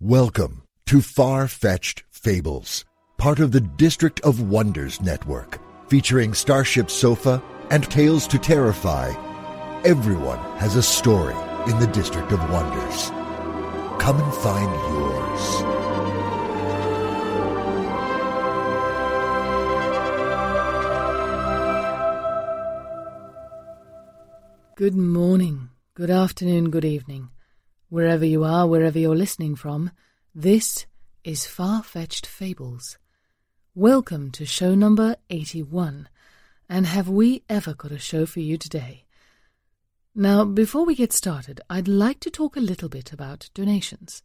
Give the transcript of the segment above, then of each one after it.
Welcome to Far Fetched Fables, part of the District of Wonders network, featuring Starship Sofa and Tales to Terrify. Everyone has a story in the District of Wonders. Come and find yours. Good morning, good afternoon, good evening. Wherever you are, wherever you're listening from, this is Far Fetched Fables. Welcome to show number 81. And have we ever got a show for you today? Now, before we get started, I'd like to talk a little bit about donations.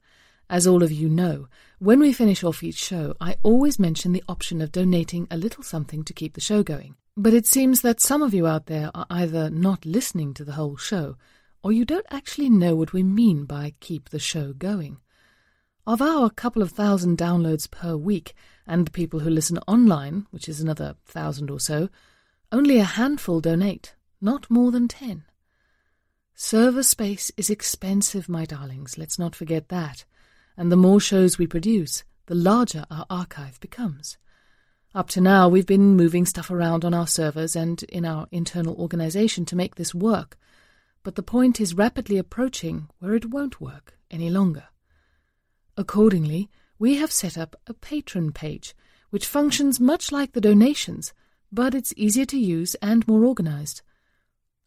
As all of you know, when we finish off each show, I always mention the option of donating a little something to keep the show going. But it seems that some of you out there are either not listening to the whole show, or you don't actually know what we mean by keep the show going. Of our couple of thousand downloads per week, and the people who listen online, which is another thousand or so, only a handful donate, not more than ten. Server space is expensive, my darlings, let's not forget that, and the more shows we produce, the larger our archive becomes. Up to now, we've been moving stuff around on our servers and in our internal organization to make this work, but the point is rapidly approaching where it won't work any longer. Accordingly, we have set up a patron page, which functions much like the donations, but it's easier to use and more organized.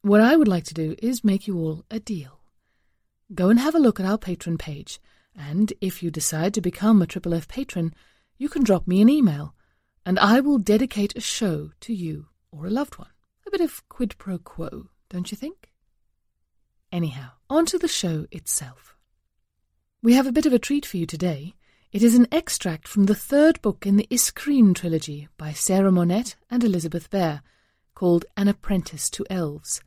What I would like to do is make you all a deal. Go and have a look at our patron page, and if you decide to become a Triple F patron, you can drop me an email, and I will dedicate a show to you or a loved one. A bit of quid pro quo, don't you think? Anyhow, on to the show itself. We have a bit of a treat for you today. It is an extract from the third book in the Iskryne trilogy by Sarah Monette and Elizabeth Bear, called An Apprentice to Elves.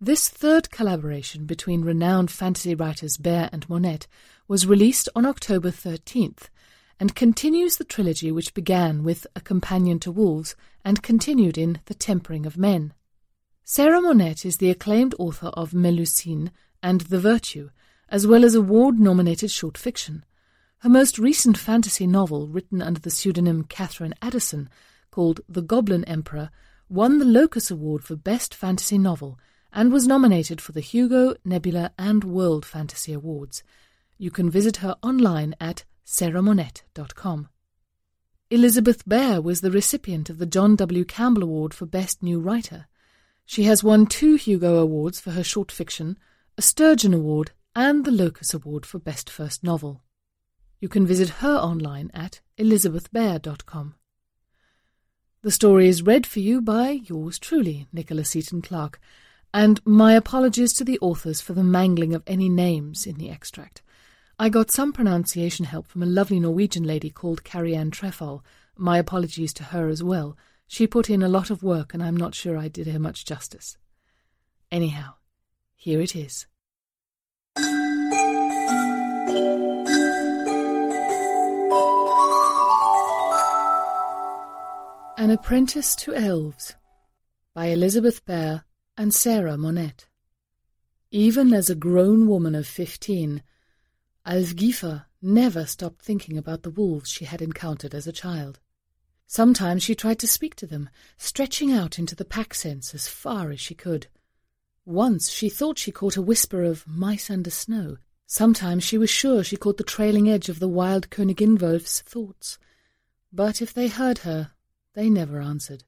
This third collaboration between renowned fantasy writers Bear and Monette was released on October 13th and continues the trilogy which began with A Companion to Wolves and continued in The Tempering of Men. Sarah Monette is the acclaimed author of Melusine and The Virtue, as well as award-nominated short fiction. Her most recent fantasy novel, written under the pseudonym Katherine Addison, called The Goblin Emperor, won the Locus Award for Best Fantasy Novel and was nominated for the Hugo, Nebula, and World Fantasy Awards. You can visit her online at sarahmonette.com. Elizabeth Bear was the recipient of the John W. Campbell Award for Best New Writer. She has won two Hugo Awards for her short fiction, a Sturgeon Award, and the Locus Award for Best First Novel. You can visit her online at elizabethbear.com. The story is read for you by yours truly, Nicholas Seaton Clark, and my apologies to the authors for the mangling of any names in the extract. I got some pronunciation help from a lovely Norwegian lady called Carrie Ann Trefall. My apologies to her as well. She put in a lot of work, and I'm not sure I did her much justice. Anyhow, here it is. An Apprentice to Elves by Elizabeth Bear and Sarah Monette. Even as a grown woman of fifteen, Alfgifa never stopped thinking about the wolves she had encountered as a child. Sometimes she tried to speak to them, stretching out into the pack sense as far as she could. Once she thought she caught a whisper of mice under snow. Sometimes she was sure she caught the trailing edge of the wild Königinwolf's thoughts. But if they heard her, they never answered.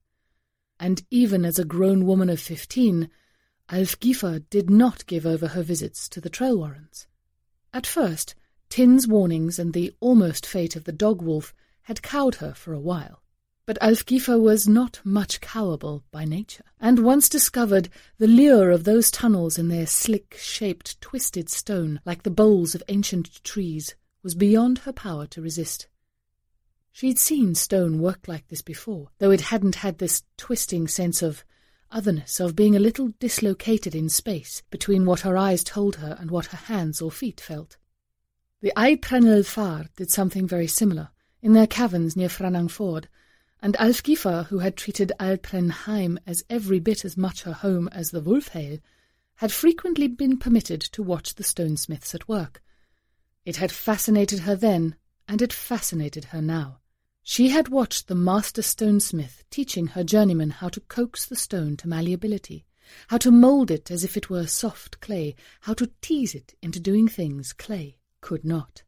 And even as a grown woman of fifteen, Alfgifa did not give over her visits to the Trellwarrens. At first, Tin's warnings and the almost fate of the dog wolf had cowed her for a while. But Alfgifa was not much cowable by nature, and once discovered the lure of those tunnels in their slick-shaped, twisted stone, like the boles of ancient trees, was beyond her power to resist. She'd seen stone work like this before, though it hadn't had this twisting sense of otherness, of being a little dislocated in space between what her eyes told her and what her hands or feet felt. The Aitrenelfar did something very similar, in their caverns near Franangford, and Alfgifa, who had treated Alprenheim as every bit as much her home as the Wulfhale, had frequently been permitted to watch the stonesmiths at work. It had fascinated her then, and it fascinated her now. She had watched the master stonesmith teaching her journeyman how to coax the stone to malleability, how to mould it as if it were soft clay, how to tease it into doing things clay could not.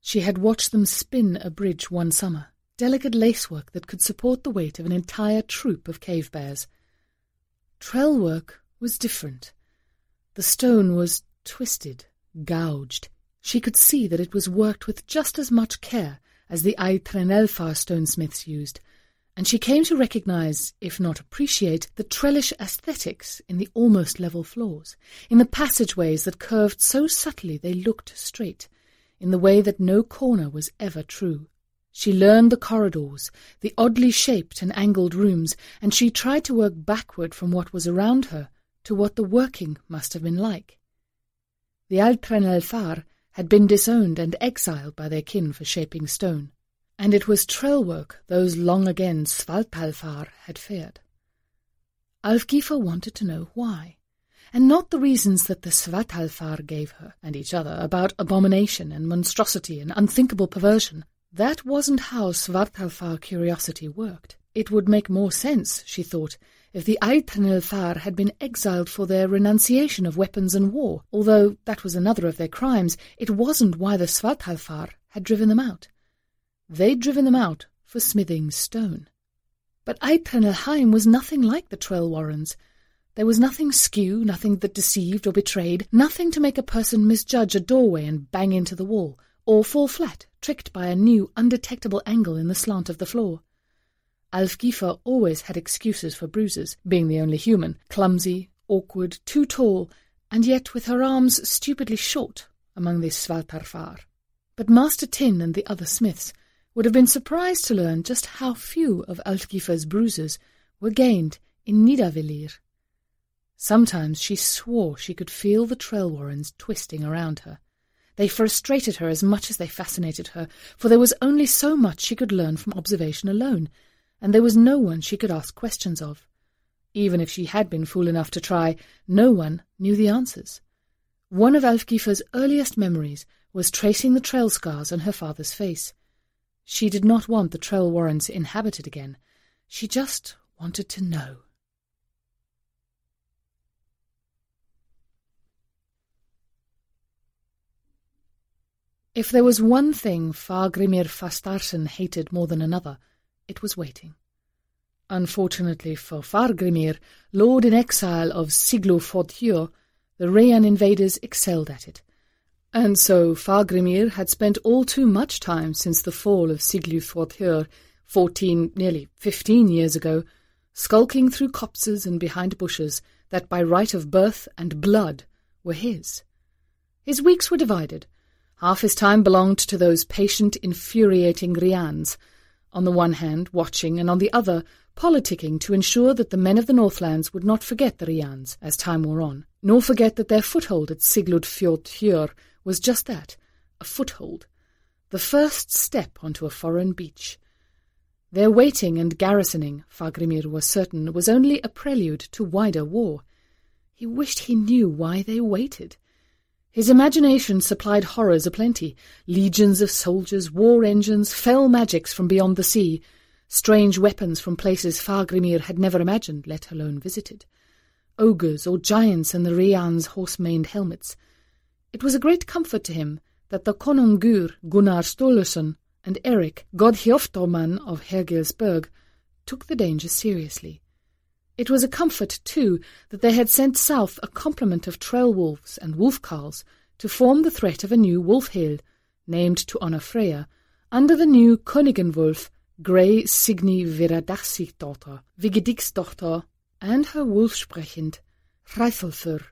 She had watched them spin a bridge one summer, delicate lacework that could support the weight of an entire troop of cave bears. Trell work was different. The stone was twisted, gouged. She could see that it was worked with just as much care as the Aitrenelfar stonesmiths used, and she came to recognize, if not appreciate, the trellish aesthetics in the almost level floors, in the passageways that curved so subtly they looked straight, in the way that no corner was ever true. She learned the corridors, the oddly shaped and angled rooms, and she tried to work backward from what was around her to what the working must have been like. The Aitrenelfar had been disowned and exiled by their kin for shaping stone, and it was trell work those long again Svartalfar had feared. Alfgifa wanted to know why, and not the reasons that the Svartalfar gave her and each other about abomination and monstrosity and unthinkable perversion. That wasn't how Svartalfar curiosity worked. It would make more sense, she thought, if the Aitnilfar had been exiled for their renunciation of weapons and war, although that was another of their crimes, it wasn't why the Svartalfar had driven them out. They'd driven them out for smithing stone. But Aitnilheim was nothing like the Trellwarrens. There was nothing skew, nothing that deceived or betrayed, nothing to make a person misjudge a doorway and bang into the wall, or fall flat, tricked by a new, undetectable angle in the slant of the floor. Alfgifa always had excuses for bruises, being the only human, clumsy, awkward, too tall, and yet with her arms stupidly short among the Svartalfar. But Master Tin and the other smiths would have been surprised to learn just how few of Alfgifa's bruises were gained in Nidavellir. Sometimes she swore she could feel the Trellwarrens twisting around her. They frustrated her as much as they fascinated her, for there was only so much she could learn from observation alone, and there was no one she could ask questions of. Even if she had been fool enough to try, no one knew the answers. One of Alfgifa's earliest memories was tracing the trail scars on her father's face. She did not want the Trellwarrens inhabited again. She just wanted to know. If there was one thing Fargrimir Fastarsen hated more than another, it was waiting. Unfortunately for Fargrimir, lord in exile of Siglufjordhur, the Rayan invaders excelled at it. And so Fargrimir had spent all too much time since the fall of Siglufjordhur, fourteen, nearly fifteen years ago, skulking through copses and behind bushes that by right of birth and blood were his. His weeks were divided. Half his time belonged to those patient, infuriating Rians, on the one hand watching and on the other politicking to ensure that the men of the Northlands would not forget the Rians as time wore on, nor forget that their foothold at Siglufjordhur was just that, a foothold, the first step onto a foreign beach. Their waiting and garrisoning, Fargrimir was certain, was only a prelude to wider war. He wished he knew why they waited. His imagination supplied horrors aplenty, legions of soldiers, war engines, fell magics from beyond the sea, strange weapons from places Fargrimir had never imagined, let alone visited. ogres or giants in the Rians' horse-maned helmets. It was a great comfort to him that the Konungur Gunnar Sturluson and Eric Godhjoftorman of Hergilsberg took the danger seriously. It was a comfort, too, that they had sent south a complement of trail wolves and wolf carls to form the threat of a new wolf hill, named to honour Freya, under the new Königinwolf, Grey Signy Viradachsigdotter, Vigediksdochter, and her wolf-sprechend Hreithelfur.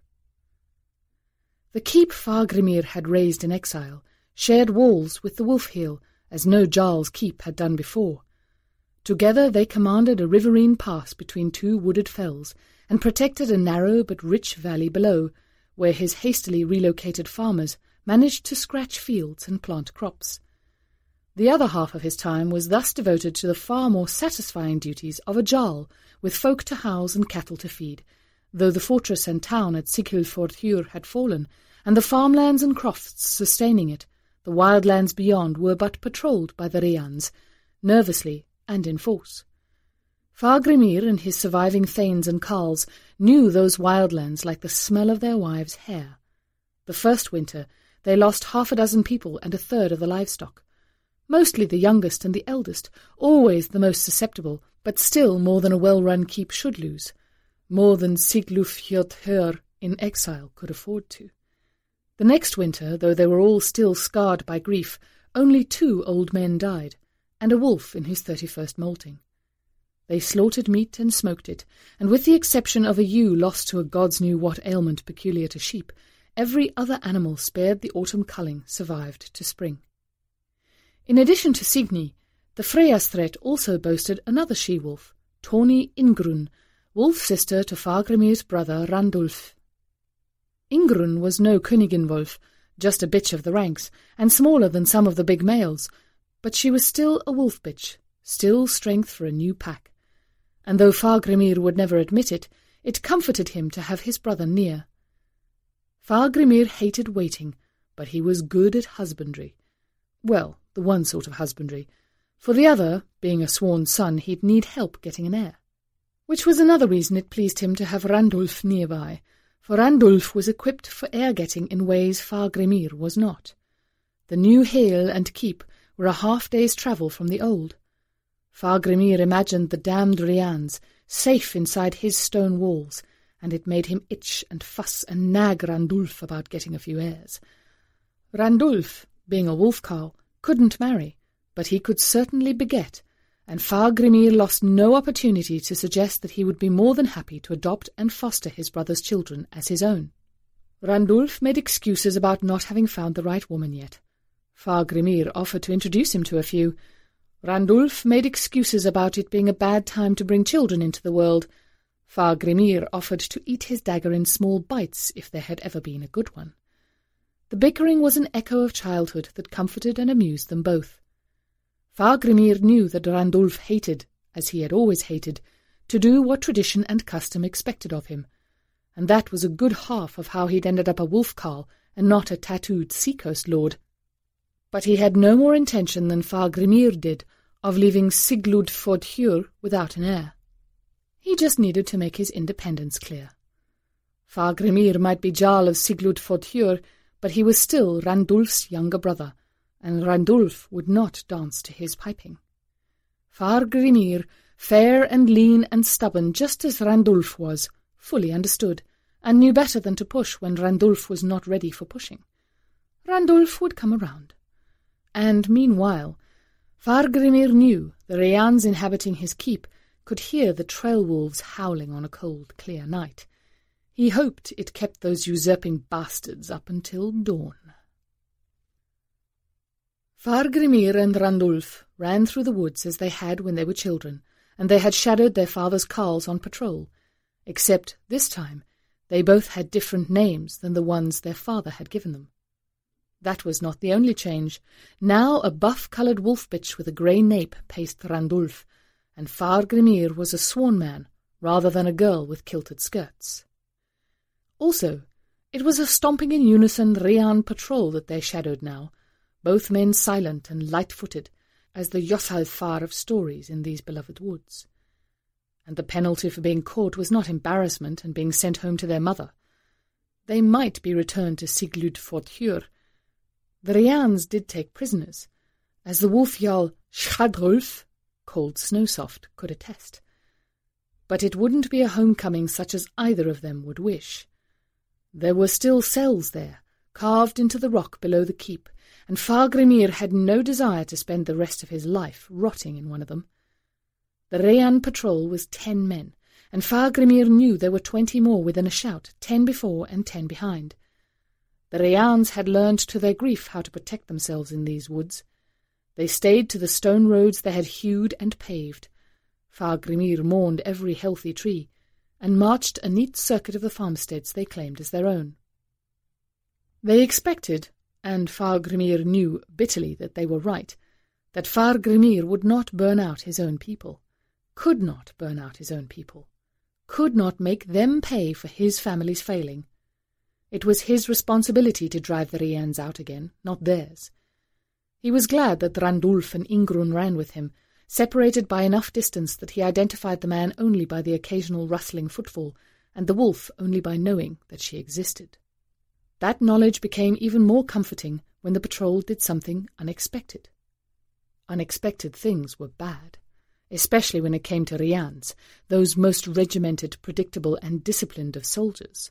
The keep Fargrimir had raised in exile shared walls with the Wolf Hill, as no Jarl's keep had done before. Together they commanded a riverine pass between two wooded fells, and protected a narrow but rich valley below, where his hastily relocated farmers managed to scratch fields and plant crops. The other half of his time was thus devoted to the far more satisfying duties of a jarl, with folk to house and cattle to feed, though the fortress and town at Siglufjordhur had fallen, and the farmlands and crofts sustaining it, the wild lands beyond were but patrolled by the Rians, nervously and in force. Fargrimir and his surviving thanes and carls knew those wildlands like the smell of their wives' hair. The first winter they lost half a dozen people and a third of the livestock. Mostly the youngest and the eldest, always the most susceptible, but still more than a well-run keep should lose. More than Siglufjordhur in exile could afford to. The next winter, though they were all still scarred by grief, only two old men died, and a wolf in his thirty-first moulting. They slaughtered meat and smoked it, and with the exception of a ewe lost to a gods knew what ailment peculiar to sheep, every other animal spared the autumn culling survived to spring. In addition to Signy, the Freyastret also boasted another she-wolf, Tawny Ingrun, wolf-sister to Fargrimir's brother Randulf. Ingrun was no Königinwolf, just a bitch of the ranks, and smaller than some of the big males, but she was still a wolf bitch, still strength for a new pack. And though Fargrimir would never admit it, it comforted him to have his brother near. Fargrimir hated waiting, but he was good at husbandry. Well, the one sort of husbandry. For the other, being a sworn son, he'd need help getting an heir. Which was another reason it pleased him to have Randulf nearby, for Randulf was equipped for heir-getting in ways Fargrimir was not. The new hill and keep were a half-day's travel from the old. Fargrimir imagined the damned Rians, safe inside his stone walls, and it made him itch and fuss and nag Randulf about getting a few heirs. Randulf, being a wolf-carl, couldn't marry, but he could certainly beget, and Fargrimir lost no opportunity to suggest that he would be more than happy to adopt and foster his brother's children as his own. Randulf made excuses about not having found the right woman yet. Fargrimir offered to introduce him to a few. Randulf made excuses about it being a bad time to bring children into the world. Fargrimir offered to eat his dagger in small bites if there had ever been a good one. The bickering was an echo of childhood that comforted and amused them both. Fargrimir knew that Randulf hated, as he had always hated, to do what tradition and custom expected of him, and that was a good half of how he'd ended up a wolf carl and not a tattooed seacoast lord. But he had no more intention than Fargrimir did of leaving Siglud Siglufjordhur without an heir. He just needed to make his independence clear. Fargrimir might be Jarl of Siglud Siglufjordhur, but he was still Randulf's younger brother, and Randulf would not dance to his piping. Fargrimir, fair and lean and stubborn just as Randulf was, fully understood, and knew better than to push when Randulf was not ready for pushing. Randulf would come around. And meanwhile, Fargrimir knew the Rians inhabiting his keep could hear the trail wolves howling on a cold, clear night, he hoped it kept those usurping bastards up until dawn. Fargrimir and Randulf ran through the woods as they had when they were children, and they had shadowed their father's carls on patrol, except this time they both had different names than the ones their father had given them. That was not the only change. Now a buff-coloured wolf bitch with a grey nape paced Randulf, and Fargrimir was a sworn man rather than a girl with kilted skirts. Also, it was a stomping in unison Rian patrol that they shadowed now, both men silent and light-footed, as the Jothalfar of stories in these beloved woods. and the penalty for being caught was not embarrassment and being sent home to their mother. They might be returned to Siglufjordhur. The Rians did take prisoners, as the wolf jarl Schadrulf, called Snowsoft, could attest. But it wouldn't be a homecoming such as either of them would wish. There were still cells there, carved into the rock below the keep, and Far had no desire to spend the rest of his life rotting in one of them. The Rian patrol was ten men, and Far knew there were twenty more within a shout, ten before and ten behind. The Rians had learned to their grief how to protect themselves in these woods. They stayed to the stone roads they had hewed and paved. Far mourned every healthy tree, and marched a neat circuit of the farmsteads they claimed as their own. They expected, and Far knew bitterly that they were right, that Far would not burn out his own people, could not burn out his own people, could not make them pay for his family's failing. It was his responsibility to drive the Rians out again, not theirs. He was glad that Randulf and Ingrun ran with him, separated by enough distance that he identified the man only by the occasional rustling footfall, and the wolf only by knowing that she existed. That knowledge became even more comforting when the patrol did something unexpected. Unexpected things were bad, especially when it came to Rians, those most regimented, predictable, and disciplined of soldiers.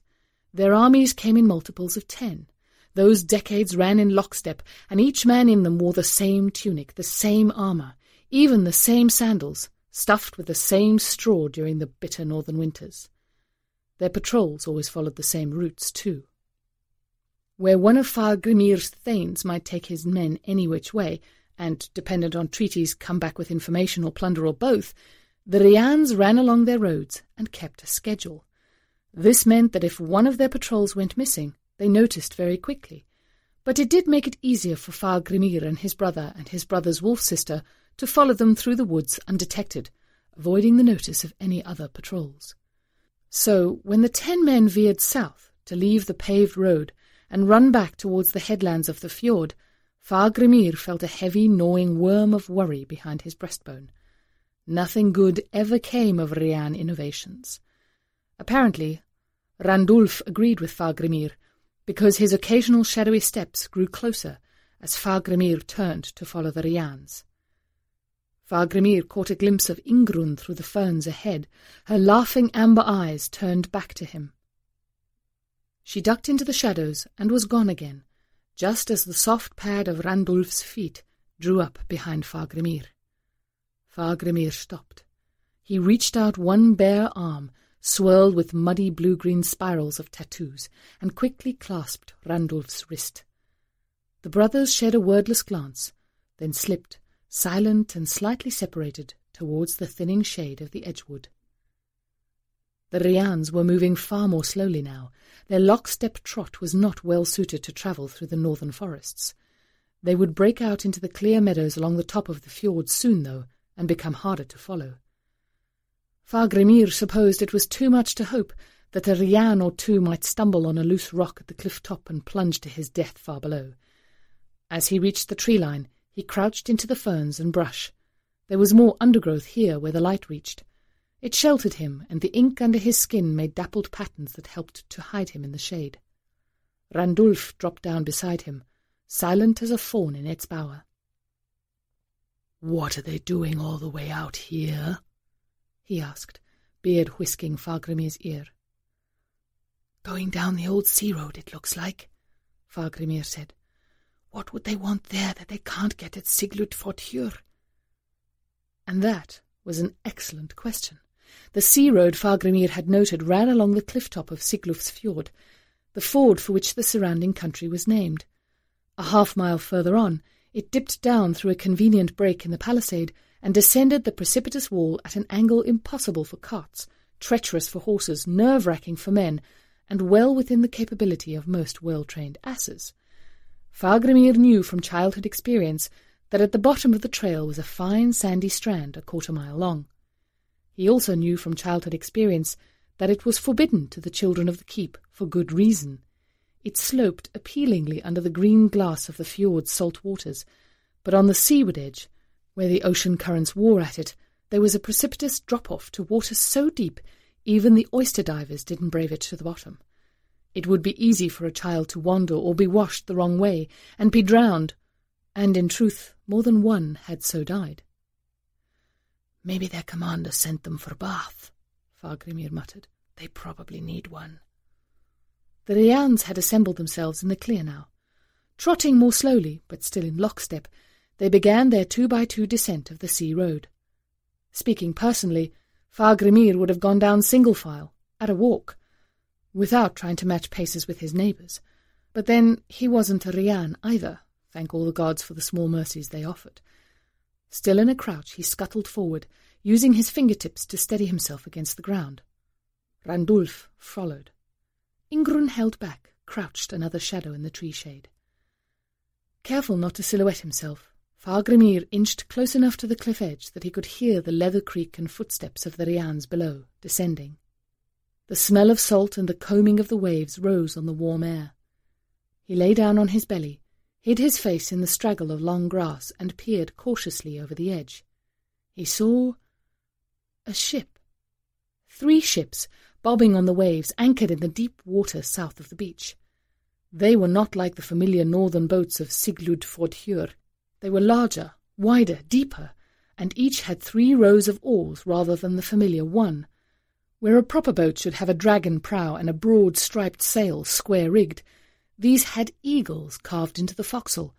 Their armies came in multiples of ten, those decades ran in lockstep, and each man in them wore the same tunic, the same armour, even the same sandals, stuffed with the same straw during the bitter northern winters. Their patrols always followed the same routes, too. Where one of Fargrimir's thanes might take his men any which way, and, dependent on treaties, come back with information or plunder or both, the Rians ran along their roads and kept a schedule. This meant that if one of their patrols went missing, they noticed very quickly. But it did make it easier for Fargrimir and his brother and his brother's wolf sister to follow them through the woods undetected, avoiding the notice of any other patrols. So, when the ten men veered south to leave the paved road and run back towards the headlands of the fjord, Fargrimir felt a heavy, gnawing worm of worry behind his breastbone. Nothing good ever came of Rian innovations. Apparently, Randulf agreed with Fargrimir because his occasional shadowy steps grew closer as Fargrimir turned to follow the Rians. Fargrimir caught a glimpse of Ingrun through the ferns ahead, her laughing amber eyes turned back to him. She ducked into the shadows and was gone again, just as the soft pad of Randulf's feet drew up behind Fargrimir. Fargrimir stopped. He reached out one bare arm swirled with muddy blue-green spirals of tattoos, and quickly clasped Randulf's wrist. The brothers shared a wordless glance, then slipped, silent and slightly separated, towards the thinning shade of the edgewood. The Rians were moving far more slowly now. Their lockstep trot was not well suited to travel through the northern forests. They would break out into the clear meadows along the top of the fjord soon, though, and become harder to follow. Fargrimir supposed it was too much to hope that a Rian or two might stumble on a loose rock at the cliff top and plunge to his death far below. As he reached the tree line, he crouched into the ferns and brush. There was more undergrowth here where the light reached. It sheltered him, and the ink under his skin made dappled patterns that helped to hide him in the shade. Randulf dropped down beside him, silent as a fawn in its bower. What are they doing all the way out here? He asked, beard whisking Fargrimir's ear. Going down the old sea road, it looks like, Fargrimir said. What would they want there that they can't get at Siglufjordhur? And that was an excellent question. The sea road Fargrimir had noted ran along the cliff top of Sigluf's fjord, the ford for which the surrounding country was named. A half mile further on, it dipped down through a convenient break in the palisade and descended the precipitous wall at an angle impossible for carts, treacherous for horses, nerve-racking for men, and well within the capability of most well-trained asses. Fargrimir knew from childhood experience that at the bottom of the trail was a fine sandy strand a quarter mile long. He also knew from childhood experience that it was forbidden to the children of the keep for good reason. It sloped appealingly under the green glass of the fjord's salt waters, but on the seaward edge where the ocean currents wore at it, there was a precipitous drop-off to water so deep even the oyster divers didn't brave it to the bottom. It would be easy for a child to wander or be washed the wrong way and be drowned, and in truth more than one had so died. Maybe their commander sent them for bath, Fargrimir muttered. They probably need one. The Rians had assembled themselves in the clear now. Trotting more slowly, but still in lockstep, they began their two-by-two descent of the sea road. Speaking personally, Fargrimir would have gone down single file, at a walk, without trying to match paces with his neighbours. But then he wasn't a Rian either, thank all the gods for the small mercies they offered. Still in a crouch, he scuttled forward, using his fingertips to steady himself against the ground. Randulf followed. Ingrun held back, crouched another shadow in the tree shade. Careful not to silhouette himself, Fargrimir inched close enough to the cliff edge that he could hear the leather creak and footsteps of the Rians below, descending. The smell of salt and the combing of the waves rose on the warm air. He lay down on his belly, hid his face in the straggle of long grass, and peered cautiously over the edge. He saw a ship. Three ships, bobbing on the waves, anchored in the deep water south of the beach. They were not like the familiar northern boats of Siglufjordhur. They were larger, wider, deeper, and each had three rows of oars rather than the familiar one. Where a proper boat should have a dragon prow and a broad striped sail square rigged, these had eagles carved into the forecastle,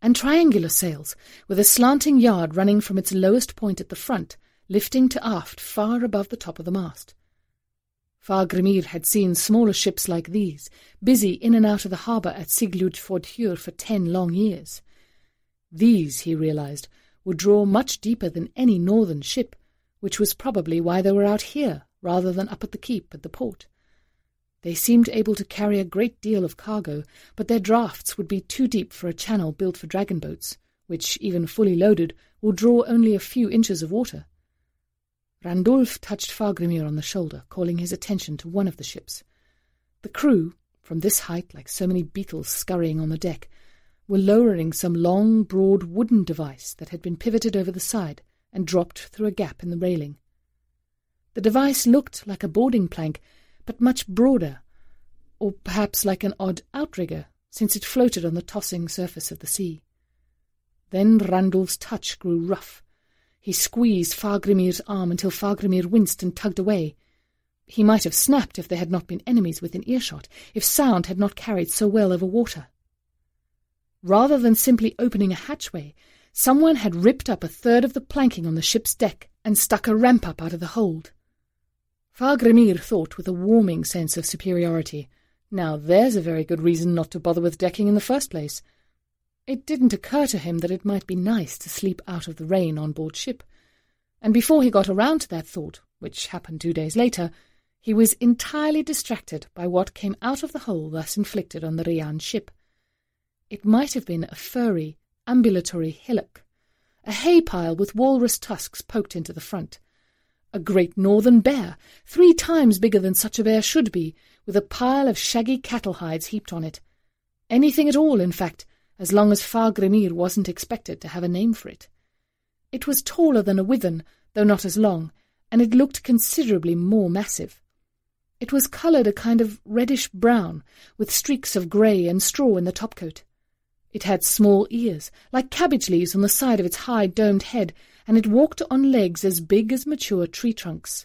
and triangular sails, with a slanting yard running from its lowest point at the front, lifting to aft far above the top of the mast. Fargrimir had seen smaller ships like these, busy in and out of the harbour at Siglud for ten long years. These, he realized, would draw much deeper than any northern ship, which was probably why they were out here rather than up at the keep at the port. They seemed able to carry a great deal of cargo, but their drafts would be too deep for a channel built for dragon boats, which, even fully loaded, will draw only a few inches of water. Randulf touched Fargrimir on the shoulder, calling his attention to one of the ships. The crew, from this height like so many beetles scurrying on the deck, were lowering some long, broad wooden device that had been pivoted over the side and dropped through a gap in the railing. The device looked like a boarding plank, but much broader, or perhaps like an odd outrigger, since it floated on the tossing surface of the sea. Then Randulf's touch grew rough. He squeezed Fargrimir's arm until Fargrimir winced and tugged away. He might have snapped if there had not been enemies within earshot, if sound had not carried so well over water. Rather than simply opening a hatchway, someone had ripped up a third of the planking on the ship's deck and stuck a ramp up out of the hold. Fargrimir thought with a warming sense of superiority. Now there's a very good reason not to bother with decking in the first place. It didn't occur to him that it might be nice to sleep out of the rain on board ship. And before he got around to that thought, which happened two days later, he was entirely distracted by what came out of the hole thus inflicted on the Rian ship. It might have been a furry, ambulatory hillock, a hay pile with walrus tusks poked into the front, a great northern bear, three times bigger than such a bear should be, with a pile of shaggy cattle hides heaped on it. Anything at all, in fact, as long as Fargrimir wasn't expected to have a name for it. It was taller than a withen, though not as long, and it looked considerably more massive. It was coloured a kind of reddish-brown, with streaks of grey and straw in the topcoat. It had small ears, like cabbage leaves on the side of its high domed head, and it walked on legs as big as mature tree trunks.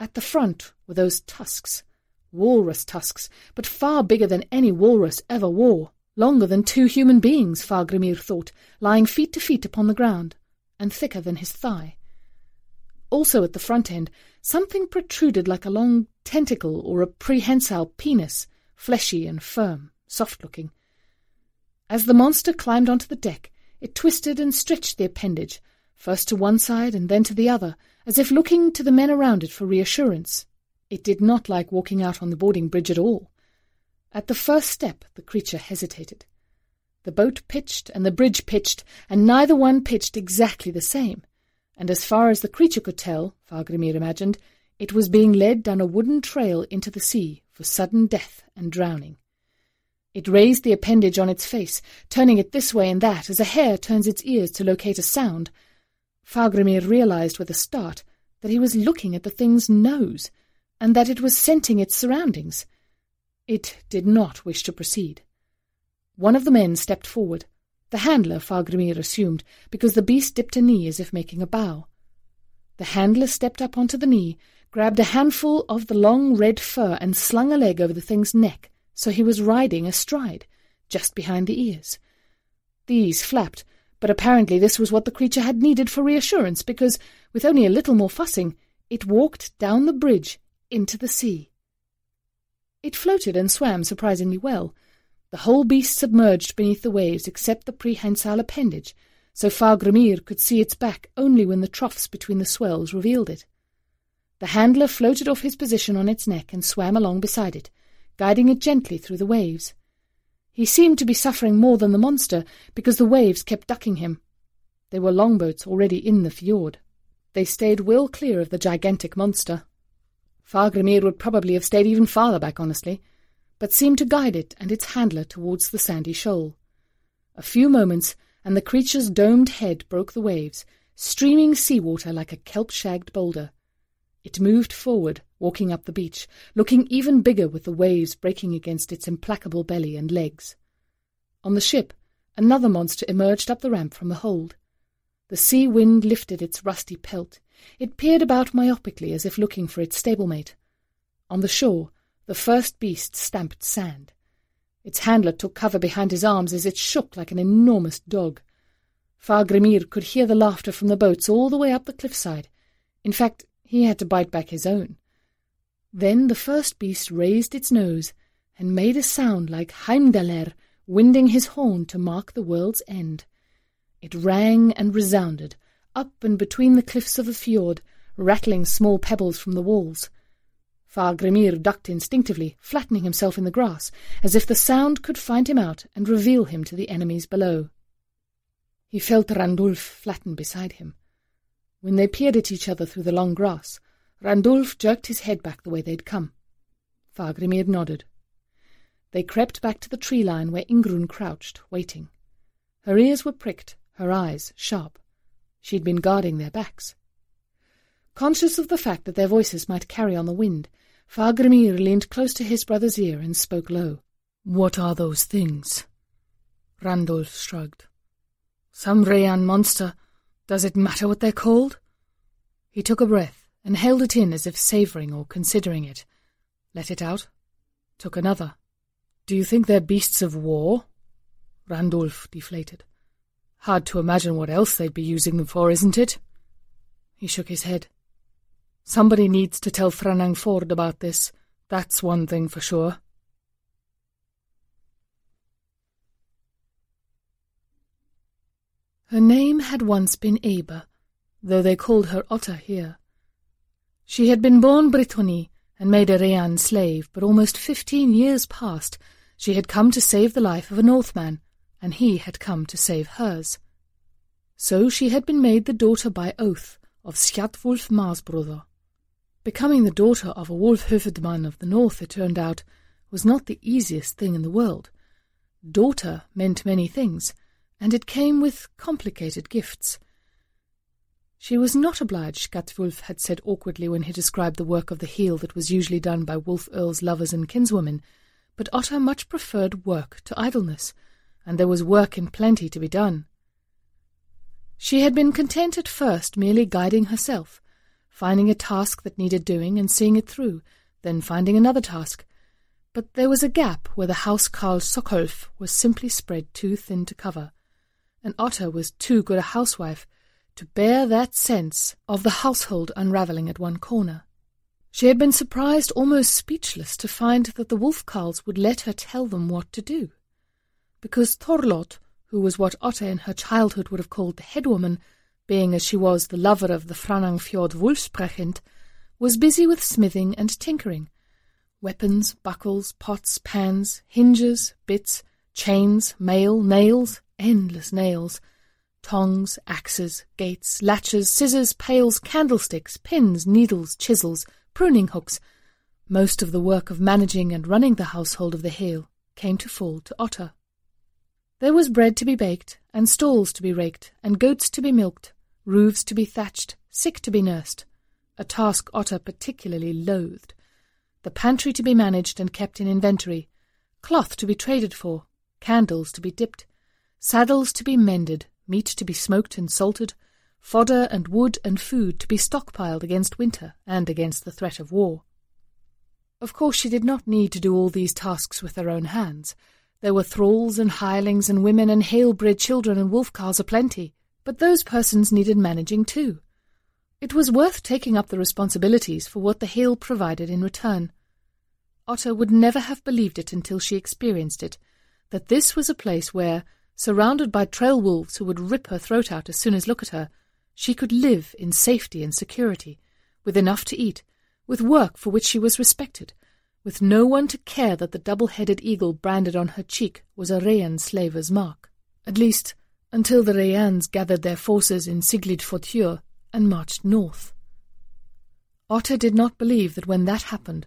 At the front were those tusks, walrus tusks, but far bigger than any walrus ever wore, longer than two human beings, Fargrimir thought, lying feet to feet upon the ground, and thicker than his thigh. Also at the front end, something protruded like a long tentacle or a prehensile penis, fleshy and firm, soft-looking. As the monster climbed onto the deck, it twisted and stretched the appendage, first to one side and then to the other, as if looking to the men around it for reassurance. It did not like walking out on the boarding bridge at all. At the first step, the creature hesitated. The boat pitched and the bridge pitched, and neither one pitched exactly the same. And as far as the creature could tell, Fargrimir imagined, it was being led down a wooden trail into the sea for sudden death and drowning. It raised the appendage on its face, turning it this way and that as a hare turns its ears to locate a sound, Fagramir realized with a start that he was looking at the thing's nose, and that it was scenting its surroundings. It did not wish to proceed. One of the men stepped forward, the handler, Fagramir assumed, because the beast dipped a knee as if making a bow. The handler stepped up onto the knee, grabbed a handful of the long red fur and slung a leg over the thing's neck, so he was riding astride, just behind the ears. These flapped, but apparently this was what the creature had needed for reassurance, because, with only a little more fussing, it walked down the bridge into the sea. It floated and swam surprisingly well. The whole beast submerged beneath the waves except the prehensile appendage, so Fagramir could see its back only when the troughs between the swells revealed it. The handler floated off his position on its neck and swam along beside it, guiding it gently through the waves. He seemed to be suffering more than the monster, because the waves kept ducking him. They were longboats already in the fjord. They stayed well clear of the gigantic monster. Fagramir would probably have stayed even farther back, honestly, but seemed to guide it and its handler towards the sandy shoal. A few moments, and the creature's domed head broke the waves, streaming seawater like a kelp-shagged boulder. It moved forward, walking up the beach, looking even bigger with the waves breaking against its implacable belly and legs. On the ship, another monster emerged up the ramp from the hold. The sea wind lifted its rusty pelt. It peered about myopically as if looking for its stablemate. On the shore, the first beast stamped sand. Its handler took cover behind his arms as it shook like an enormous dog. Fagramir could hear the laughter from the boats all the way up the cliffside. In fact, he had to bite back his own. Then the first beast raised its nose and made a sound like Heimdallr winding his horn to mark the world's end. It rang and resounded, up and between the cliffs of the fjord, rattling small pebbles from the walls. Fagramir ducked instinctively, flattening himself in the grass, as if the sound could find him out and reveal him to the enemies below. He felt Randulf flatten beside him. When they peered at each other through the long grass, Randulf jerked his head back the way they'd come. Fagramir nodded. They crept back to the tree line where Ingrun crouched, waiting. Her ears were pricked, her eyes sharp. She'd been guarding their backs. Conscious of the fact that their voices might carry on the wind, Fagramir leaned close to his brother's ear and spoke low. What are those things? Randulf shrugged. Some Rayan monster does it matter what they're called? He took a breath and held it in as if savouring or considering it. Let it out. Took another. Do you think they're beasts of war? Randulf deflated. Hard to imagine what else they'd be using them for, isn't it? He shook his head. Somebody needs to tell Franangford about this. That's one thing for sure. Her name had once been Aba, though they called her Otta here. She had been born Brittany and made a Rayan slave, but almost fifteen years past she had come to save the life of a Northman, and he had come to save hers. So she had been made the daughter by oath of Skjaldwulf Marsbrother. Becoming the daughter of a wolf man of the north, it turned out, was not the easiest thing in the world. Daughter meant many things, and it came with complicated gifts. She was not obliged, Skjaldwulf had said awkwardly when he described the work of the heel that was usually done by Wolf Earl's lovers and kinswomen, but Otta much preferred work to idleness, and there was work in plenty to be done. She had been content at first merely guiding herself, finding a task that needed doing and seeing it through, then finding another task. But there was a gap where the housecarl Sokolf was simply spread too thin to cover and Otta was too good a housewife to bear that sense of the household unravelling at one corner. She had been surprised, almost speechless, to find that the wolf-carls would let her tell them what to do. Because Thorlot, who was what Otta in her childhood would have called the headwoman, being as she was the lover of the Franangfjord Wulfsprechend, was busy with smithing and tinkering. Weapons, buckles, pots, pans, hinges, bits, chains, mail, nails, endless nails, tongs, axes, gates, latches, scissors, pails, candlesticks, pins, needles, chisels, pruning hooks. Most of the work of managing and running the household of the Hale came to fall to Otter. There was bread to be baked, and stalls to be raked, and goats to be milked, roofs to be thatched, sick to be nursed, a task Otter particularly loathed, the pantry to be managed and kept in inventory, cloth to be traded for, candles to be dipped, saddles to be mended, meat to be smoked and salted, fodder and wood and food to be stockpiled against winter and against the threat of war. Of course, she did not need to do all these tasks with her own hands. There were thralls and hirelings and women and heall-bred children and wolf carls aplenty, but those persons needed managing too. It was worth taking up the responsibilities for what the heall provided in return. Otter would never have believed it until she experienced it, that this was a place where, surrounded by trail wolves who would rip her throat out as soon as look at her, she could live in safety and security, with enough to eat, with work for which she was respected, with no one to care that the double-headed eagle branded on her cheek was a Rhean slaver's mark. At least, until the Rheans gathered their forces in Siglid and marched north. Otter did not believe that when that happened.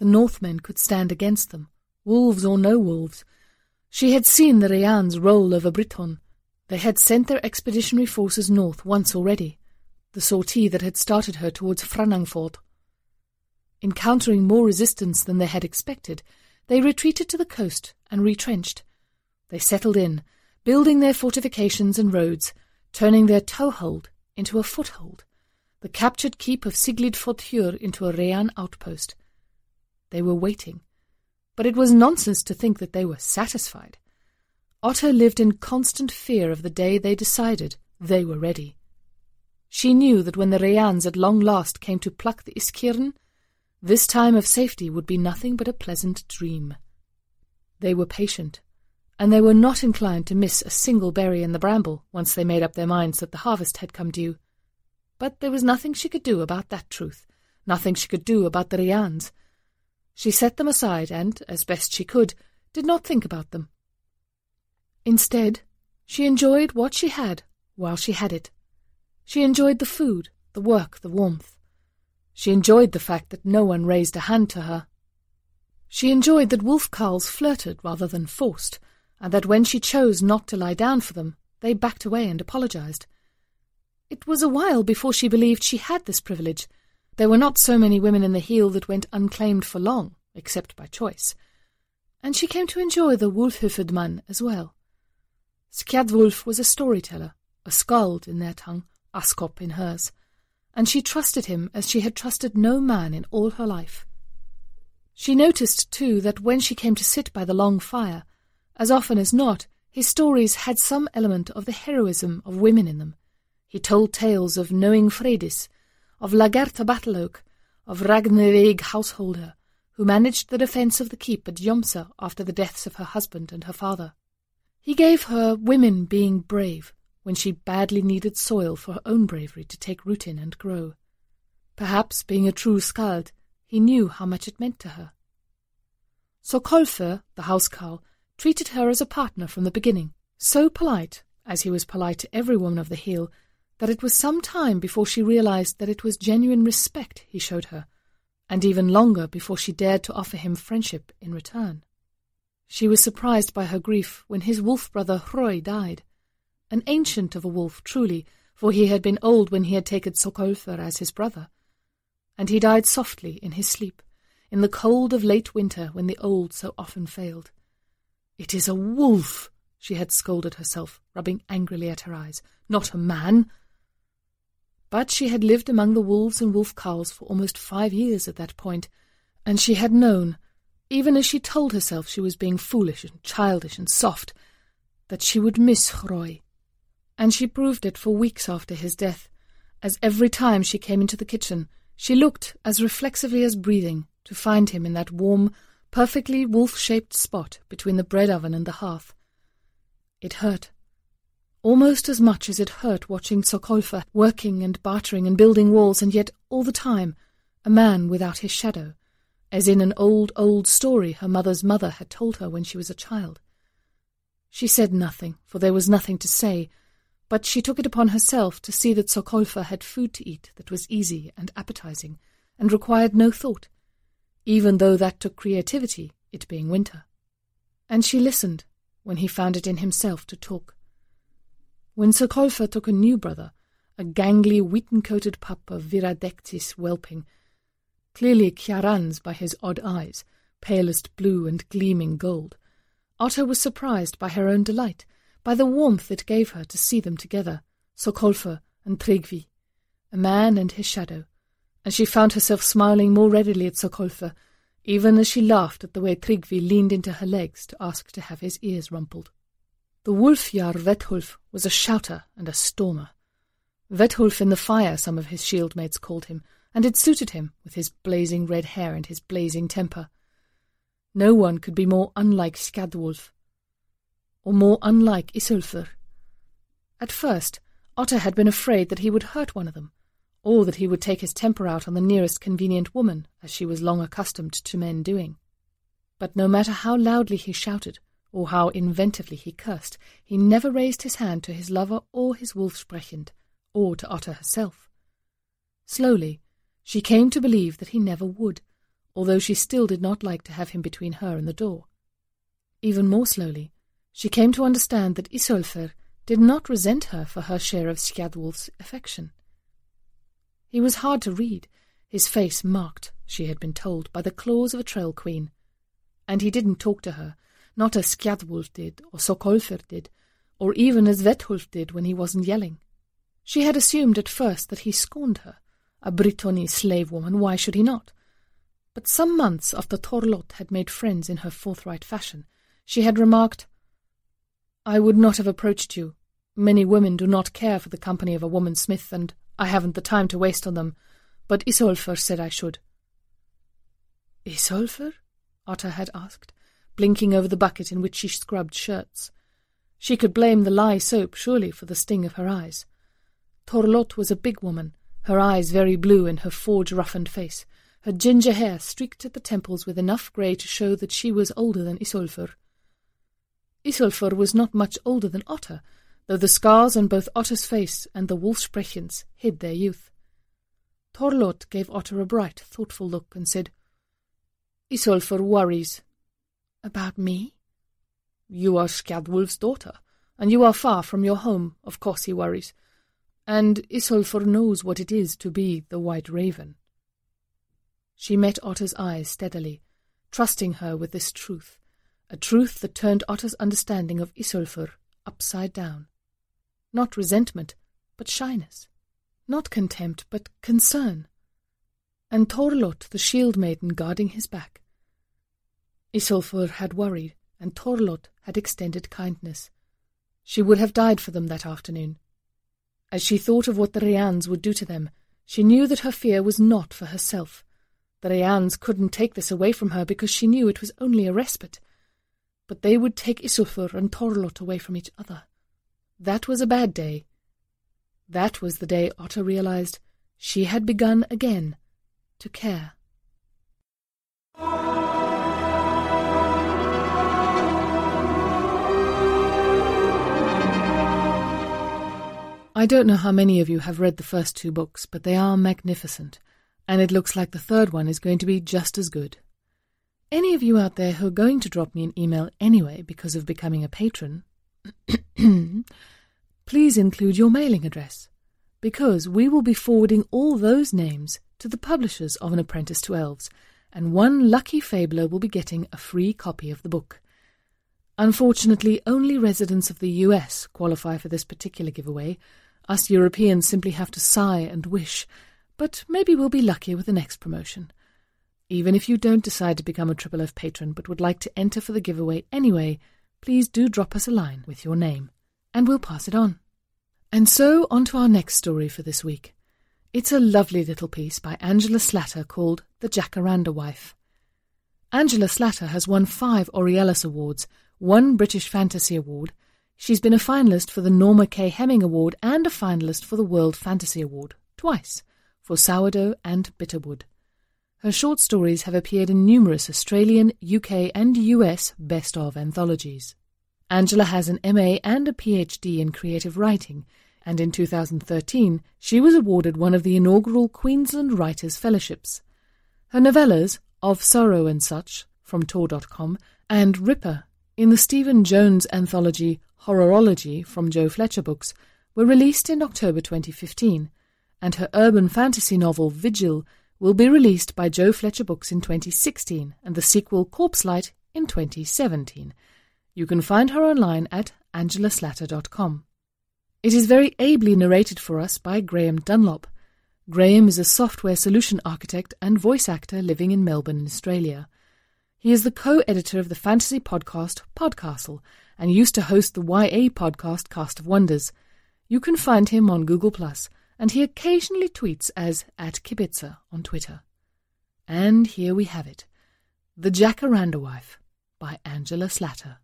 The Northmen could stand against them, wolves or no wolves. She had seen the Rheans roll over Briton. They had sent their expeditionary forces north once already, the sortie that had started her towards Franangford. Encountering more resistance than they had expected, they retreated to the coast and retrenched. They settled in, building their fortifications and roads, turning their toehold into a foothold, the captured keep of Siglufjordhur into a Rhean outpost. They were waiting. But it was nonsense to think that they were satisfied. Otter lived in constant fear of the day they decided they were ready. She knew that when the Rheans at long last came to pluck the Iskryne, this time of safety would be nothing but a pleasant dream. They were patient, and they were not inclined to miss a single berry in the bramble once they made up their minds that the harvest had come due. But there was nothing she could do about that truth, nothing she could do about the Rheans, she set them aside and, as best she could, did not think about them. Instead, she enjoyed what she had while she had it. She enjoyed the food, the work, the warmth. She enjoyed the fact that no one raised a hand to her. She enjoyed that wolf carls flirted rather than forced, and that when she chose not to lie down for them, they backed away and apologized. It was a while before she believed she had this privilege, there were not so many women in the heall that went unclaimed for long, except by choice. And she came to enjoy the wolfheofodmann as well. Skjaldwulf was a storyteller, a skald in their tongue, a scop in hers, and she trusted him as she had trusted no man in all her life. She noticed, too, that when she came to sit by the long fire, as often as not, his stories had some element of the heroism of women in them. He told tales of knowing Freydis, of Lagertha Battleoak, of Ragnveig Householder, who managed the defence of the keep at Jomsa after the deaths of her husband and her father. He gave her women being brave when she badly needed soil for her own bravery to take root in and grow. Perhaps, being a true skald, he knew how much it meant to her. Sokolfr, the housecarl, treated her as a partner from the beginning, so polite, as he was polite to every woman of the heall, that it was some time before she realized that it was genuine respect he showed her, and even longer before she dared to offer him friendship in return. She was surprised by her grief when his wolf brother Hroi died, an ancient of a wolf truly, for he had been old when he had taken Sokolfr as his brother, and he died softly in his sleep, in the cold of late winter when the old so often failed. It is a wolf, she had scolded herself, rubbing angrily at her eyes. Not a man! But she had lived among the wolves and wolf carls for almost five years at that point, and she had known, even as she told herself she was being foolish and childish and soft, that she would miss Hroi. And she proved it for weeks after his death, as every time she came into the kitchen, she looked as reflexively as breathing to find him in that warm, perfectly wolf-shaped spot between the bread oven and the hearth. It hurt. Almost as much as it hurt watching Sokolfr working and bartering and building walls, and yet all the time a man without his shadow, as in an old, old story her mother's mother had told her when she was a child. She said nothing, for there was nothing to say, but she took it upon herself to see that Sokolfr had food to eat that was easy and appetizing, and required no thought, even though that took creativity, it being winter. And she listened when he found it in himself to talk. When Sokolfr took a new brother, a gangly, wheaten-coated pup of Viradechtis whelping, clearly Kiaran's by his odd eyes, palest blue and gleaming gold, Otter was surprised by her own delight, by the warmth it gave her to see them together, Sokolfr and Tryggvi, a man and his shadow, and she found herself smiling more readily at Sokolfr, even as she laughed at the way Tryggvi leaned into her legs to ask to have his ears rumpled. The wolf Jarl Vethulf was a shouter and a stormer. Vethulf in the fire, some of his shield mates called him, and it suited him, with his blazing red hair and his blazing temper. No one could be more unlike Skjaldwulf, or more unlike Isolfr. At first, Otter had been afraid that he would hurt one of them, or that he would take his temper out on the nearest convenient woman, as she was long accustomed to men doing. But no matter how loudly he shouted, or how inventively he cursed, he never raised his hand to his lover or his wolfsprechend, or to Otter herself. Slowly, she came to believe that he never would, although she still did not like to have him between her and the door. Even more slowly, she came to understand that Isolfr did not resent her for her share of Skjaldwulf's affection. He was hard to read, his face marked, she had been told, by the claws of a trail queen. And he didn't talk to her, not as Skjaldwulf did, or Sokolfr did, or even as Vethulf did when he wasn't yelling. She had assumed at first that he scorned her. A Brittany slave woman, why should he not? But some months after Thorlot had made friends in her forthright fashion, she had remarked, I would not have approached you. Many women do not care for the company of a woman smith, and I haven't the time to waste on them, but Isolfr said I should. Isolfr? Otter had asked, blinking over the bucket in which she scrubbed shirts. She could blame the lye soap, surely, for the sting of her eyes. Thorlot was a big woman, her eyes very blue in her forge-roughened face, her ginger hair streaked at the temples with enough grey to show that she was older than Isolfr. Isolfr was not much older than Otter, though the scars on both Otter's face and the Wolfsprechens hid their youth. Thorlot gave Otter a bright, thoughtful look and said, Isolfr worries. About me? You are Skjaldwulf's daughter, and you are far from your home, of course he worries. And Isolfr knows what it is to be the White Raven. She met Otter's eyes steadily, trusting her with this truth, a truth that turned Otter's understanding of Isolfr upside down. Not resentment, but shyness. Not contempt, but concern. And Thorlot, the shield maiden, guarding his back. Isolfr had worried, and Thorlot had extended kindness. She would have died for them that afternoon. As she thought of what the Rheans would do to them, she knew that her fear was not for herself. The Rheans couldn't take this away from her because she knew it was only a respite, but they would take Isolfr and Thorlot away from each other. That was a bad day. That was the day Otter realized she had begun again to care. I don't know how many of you have read the first two books, but they are magnificent, and it looks like the third one is going to be just as good. Any of you out there who are going to drop me an email anyway because of becoming a patron, please include your mailing address, because we will be forwarding all those names to the publishers of An Apprentice to Elves, and one lucky fabler will be getting a free copy of the book. Unfortunately, only residents of the US qualify for this particular giveaway. Us Europeans simply have to sigh and wish, but maybe we'll be lucky with the next promotion. Even if you don't decide to become a Triple F patron but would like to enter for the giveaway anyway, please do drop us a line with your name, and we'll pass it on. And so on to our next story for this week. It's a lovely little piece by Angela Slatter called The Jacaranda Wife. Angela Slatter has won five Aurealis Awards, one British Fantasy Award. She's been a finalist for the Norma K. Hemming Award and a finalist for the World Fantasy Award, twice, for Sourdough and Bitterwood. Her short stories have appeared in numerous Australian, UK, and US best of anthologies. Angela has an MA and a PhD in creative writing and in 2013 she was awarded one of the inaugural Queensland Writers' Fellowships. Her novellas, Of Sorrow and Such, from Tor.com, and Ripper, in the Stephen Jones anthology Horrorology from Jo Fletcher Books, were released in October 2015, and her urban fantasy novel Vigil will be released by Jo Fletcher Books in 2016 and the sequel Corpse Light in 2017. You can find her online at angelaslatter.com. It is very ably narrated for us by Graeme Dunlop. Graeme is a software solution architect and voice actor living in Melbourne, Australia. He is the co-editor of the fantasy podcast Podcastle and used to host the YA podcast Cast of Wonders. You can find him on Google Plus, and he occasionally tweets as at Kibitzer on Twitter. And here we have it. The Jacaranda Wife by Angela Slatter.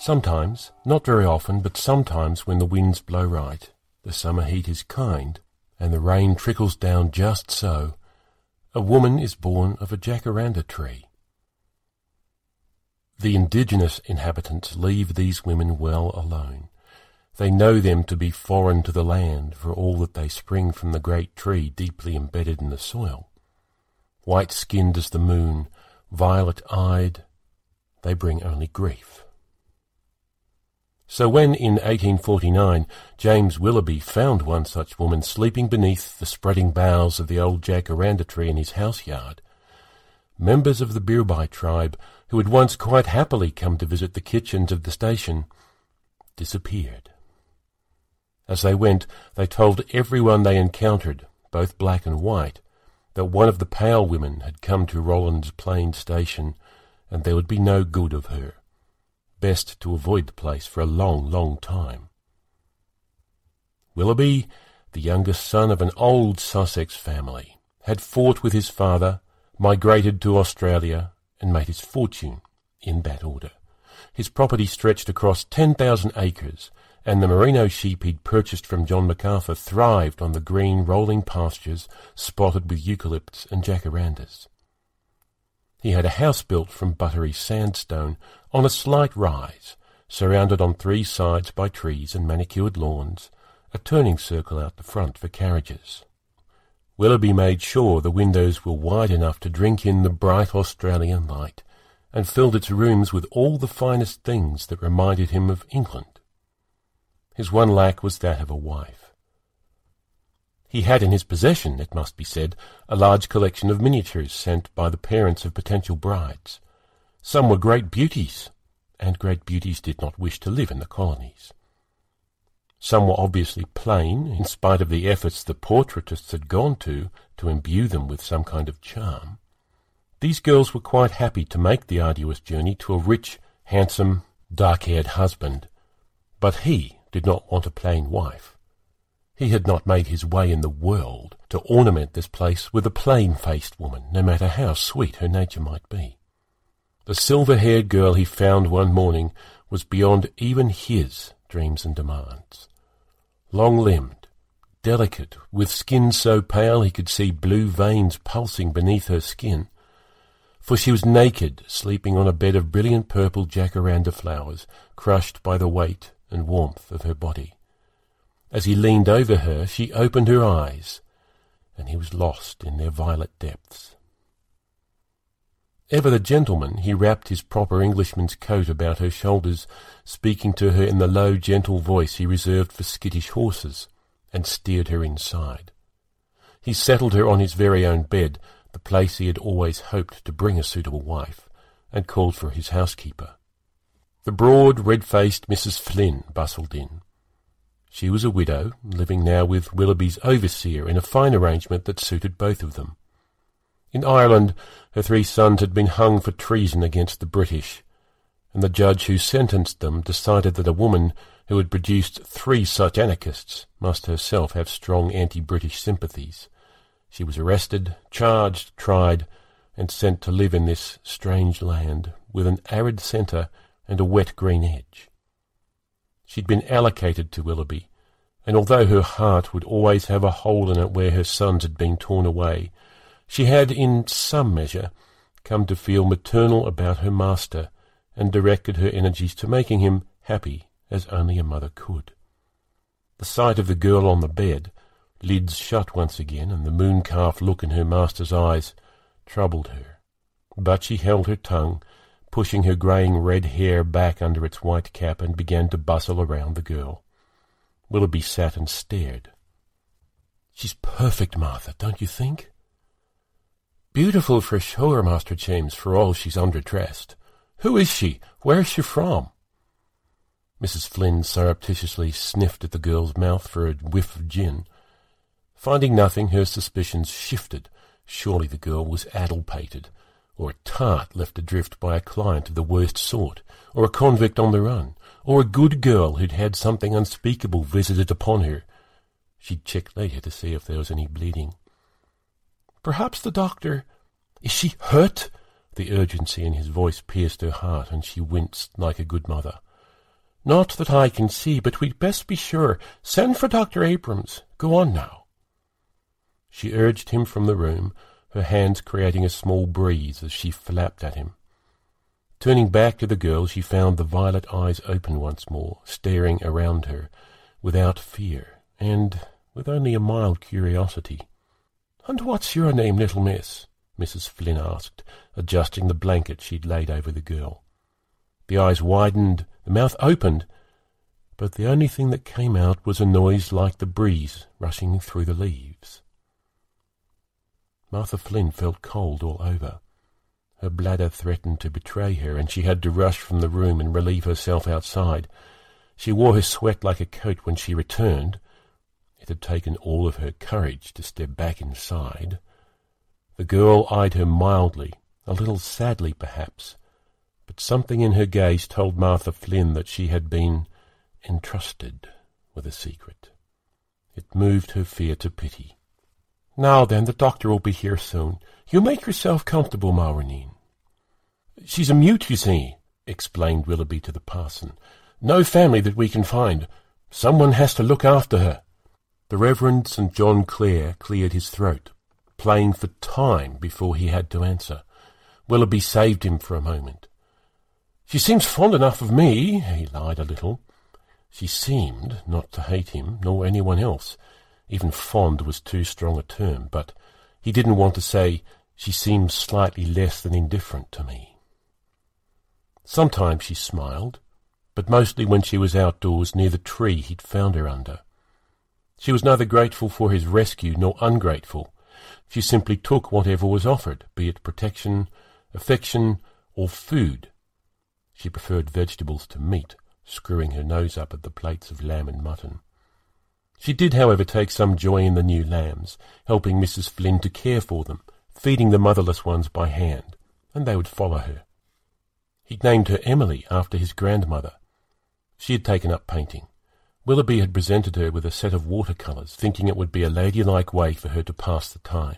Sometimes, not very often, but sometimes when the winds blow right, the summer heat is kind, and the rain trickles down just so, a woman is born of a jacaranda tree. The indigenous inhabitants leave these women well alone. They know them to be foreign to the land, for all that they spring from the great tree deeply embedded in the soil. White-skinned as the moon, violet-eyed, they bring only grief. So when in 1849 James Willoughby found one such woman sleeping beneath the spreading boughs of the old jacaranda tree in his house yard, members of the Birbai tribe, who had once quite happily come to visit the kitchens of the station, disappeared. As they went, they told everyone they encountered, both black and white, that one of the pale women had come to Rollins Plain station, and there would be no good of her best to avoid the place for a long, long time. Willoughby, the youngest son of an old Sussex family, had fought with his father, migrated to Australia, and made his fortune in that order. His property stretched across 10,000 acres, and the merino sheep he'd purchased from John Macarthur thrived on the green rolling pastures spotted with eucalypts and jacarandas. He had a house built from buttery sandstone on a slight rise, surrounded on three sides by trees and manicured lawns, a turning circle out the front for carriages. Willoughby made sure the windows were wide enough to drink in the bright Australian light, and filled its rooms with all the finest things that reminded him of England. His one lack was that of a wife. He had in his possession, it must be said, a large collection of miniatures sent by the parents of potential brides. Some were great beauties, and great beauties did not wish to live in the colonies. Some were obviously plain, in spite of the efforts the portraitists had gone to to imbue them with some kind of charm. These girls were quite happy to make the arduous journey to a rich, handsome, dark-haired husband, but he did not want a plain wife. He had not made his way in the world to ornament this place with a plain-faced woman, no matter how sweet her nature might be. The silver-haired girl he found one morning was beyond even his dreams and demands. Long-limbed, delicate, with skin so pale he could see blue veins pulsing beneath her skin, for she was naked, sleeping on a bed of brilliant purple jacaranda flowers, crushed by the weight and warmth of her body. As he leaned over her, she opened her eyes, and he was lost in their violet depths. Ever the gentleman, he wrapped his proper Englishman's coat about her shoulders, speaking to her in the low, gentle voice he reserved for skittish horses, and steered her inside. He settled her on his very own bed, the place he had always hoped to bring a suitable wife, and called for his housekeeper. The broad, red-faced Mrs. Flynn bustled in. She was a widow, living now with Willoughby's overseer in a fine arrangement that suited both of them. In Ireland, her three sons had been hung for treason against the British, and the judge who sentenced them decided that a woman who had produced three such anarchists must herself have strong anti-British sympathies. She was arrested, charged, tried, and sent to live in this strange land with an arid centre and a wet green edge. She'd been allocated to Willoughby, and although her heart would always have a hole in it where her sons had been torn away, she had, in some measure, come to feel maternal about her master, and directed her energies to making him happy as only a mother could. The sight of the girl on the bed, lids shut once again, and the moon-calf look in her master's eyes, troubled her. But she held her tongue, pushing her greying red hair back under its white cap, and began to bustle around the girl. Willoughby sat and stared. She's perfect, Martha, don't you think? Beautiful for sure, Master James, for all she's underdressed. Who is she? Where's she from? Mrs. Flynn surreptitiously sniffed at the girl's mouth for a whiff of gin. Finding nothing, her suspicions shifted. Surely the girl was addle-pated, or a tart left adrift by a client of the worst sort, or a convict on the run, or a good girl who'd had something unspeakable visited upon her. She'd check later to see if there was any bleeding. Perhaps the doctor... Is she hurt? The urgency in his voice pierced her heart, and she winced like a good mother. Not that I can see, but we'd best be sure. Send for Dr. Abrams. Go on now. She urged him from the room, her hands creating a small breeze as she flapped at him. Turning back to the girl, she found the violet eyes open once more, staring around her, without fear, and with only a mild curiosity. And what's your name, little miss? Mrs. Flynn asked, adjusting the blanket she'd laid over the girl. The eyes widened, the mouth opened, but the only thing that came out was a noise like the breeze rushing through the leaves. Martha Flynn felt cold all over. Her bladder threatened to betray her, and she had to rush from the room and relieve herself outside. She wore her sweat like a coat when she returned. It had taken all of her courage to step back inside. The girl eyed her mildly, a little sadly perhaps, but something in her gaze told Martha Flynn that she had been entrusted with a secret. It moved her fear to pity. Now then, the doctor will be here soon. You make yourself comfortable, mavourneen. She's a mute, you see, explained Willoughby to the parson. No family that we can find. Someone has to look after her. The Reverend St. John Clare cleared his throat, playing for time before he had to answer. Willoughby saved him for a moment. She seems fond enough of me, he lied a little. She seemed not to hate him, nor anyone else. Even fond was too strong a term, but he didn't want to say, she seemed slightly less than indifferent to me. Sometimes she smiled, but mostly when she was outdoors near the tree he'd found her under. She was neither grateful for his rescue nor ungrateful. She simply took whatever was offered, be it protection, affection, or food, she preferred vegetables to meat, screwing her nose up at the plates of lamb and mutton. She did, however, take some joy in the new lambs, helping Mrs. Flynn to care for them, feeding the motherless ones by hand, and they would follow her. He'd named her Emily after his grandmother. She had taken up painting. Willoughby had presented her with a set of watercolours, thinking it would be a ladylike way for her to pass the time.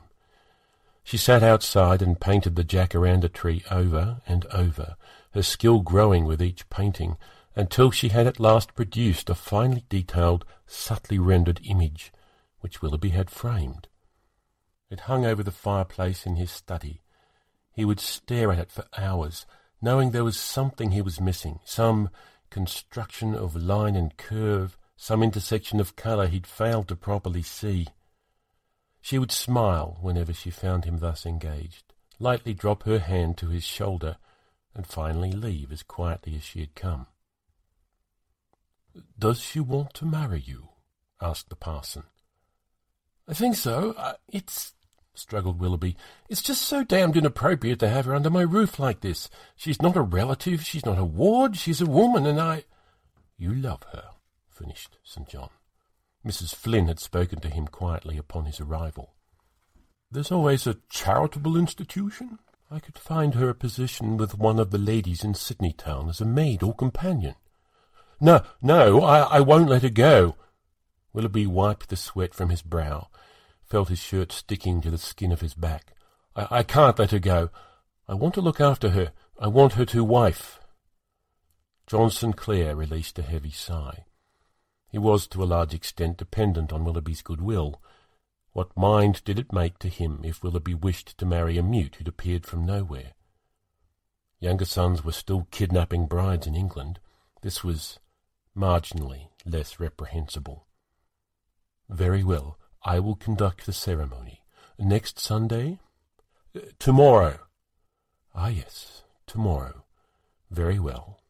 She sat outside and painted the jacaranda tree over and over, her skill growing with each painting, until she had at last produced a finely detailed, subtly rendered image, which Willoughby had framed. It hung over the fireplace in his study. He would stare at it for hours, knowing there was something he was missing, some construction of line and curve, some intersection of colour he'd failed to properly see. She would smile whenever she found him thus engaged, lightly drop her hand to his shoulder, and finally leave as quietly as she had come. Does she want to marry you? asked the parson. I think so. It's struggled Willoughby. It's just so damned inappropriate to have her under my roof like this. She's not a relative, she's not a ward, she's a woman, and I... You love her, finished St. John. Mrs. Flynn had spoken to him quietly upon his arrival. There's always a charitable institution. I could find her a position with one of the ladies in Sydney town as a maid or companion. No, no, I, I won't let her go. Willoughby wiped the sweat from his brow felt his shirt sticking to the skin of his back. I, I can't let her go. I want to look after her. I want her to wife. John Sinclair released a heavy sigh. He was to a large extent dependent on Willoughby's goodwill. What mind did it make to him if Willoughby wished to marry a mute who'd appeared from nowhere? Younger sons were still kidnapping brides in England. This was marginally less reprehensible. Very well. I will conduct the ceremony. Next Sunday? Uh, tomorrow. Ah, yes, tomorrow. Very well.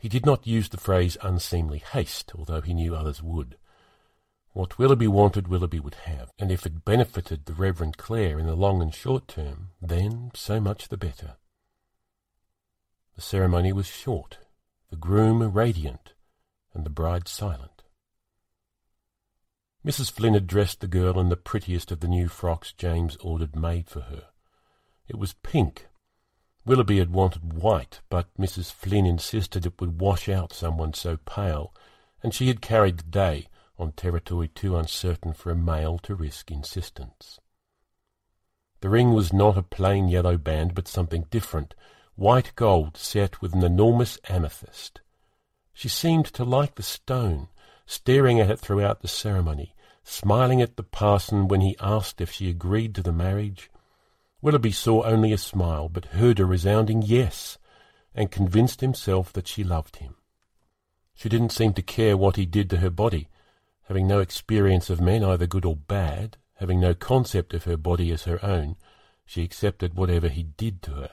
He did not use the phrase unseemly haste, although he knew others would. What Willoughby wanted, Willoughby would have, and if it benefited the Reverend Clare in the long and short term, then so much the better. The ceremony was short, the groom radiant, and the bride silent. Mrs. Flynn had dressed the girl in the prettiest of the new frocks James ordered made for her. It was pink. Willoughby had wanted white, but Mrs. Flynn insisted it would wash out someone so pale, and she had carried the day on territory too uncertain for a male to risk insistence. The ring was not a plain yellow band, but something different, white gold set with an enormous amethyst. She seemed to like the stone, staring at it throughout the ceremony, smiling at the parson when he asked if she agreed to the marriage. Willoughby saw only a smile, but heard a resounding yes, and convinced himself that she loved him. She didn't seem to care what he did to her body, having no experience of men, either good or bad, having no concept of her body as her own, she accepted whatever he did to her.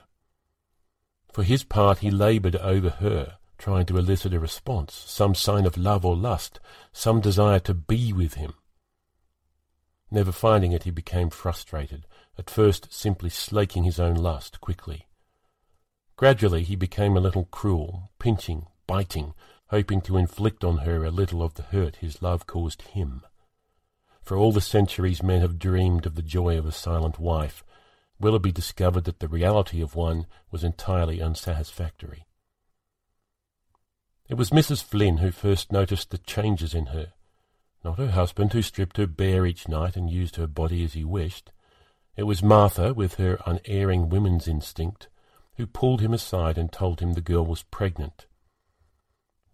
For his part, he laboured over her, trying to elicit a response, some sign of love or lust, some desire to be with him. Never finding it, he became frustrated, at first simply slaking his own lust quickly. Gradually he became a little cruel, pinching, biting, hoping to inflict on her a little of the hurt his love caused him. For all the centuries men have dreamed of the joy of a silent wife, Willoughby discovered that the reality of one was entirely unsatisfactory. It was Mrs. Flynn who first noticed the changes in her. Not her husband, who stripped her bare each night and used her body as he wished. It was Martha, with her unerring woman's instinct, who pulled him aside and told him the girl was pregnant.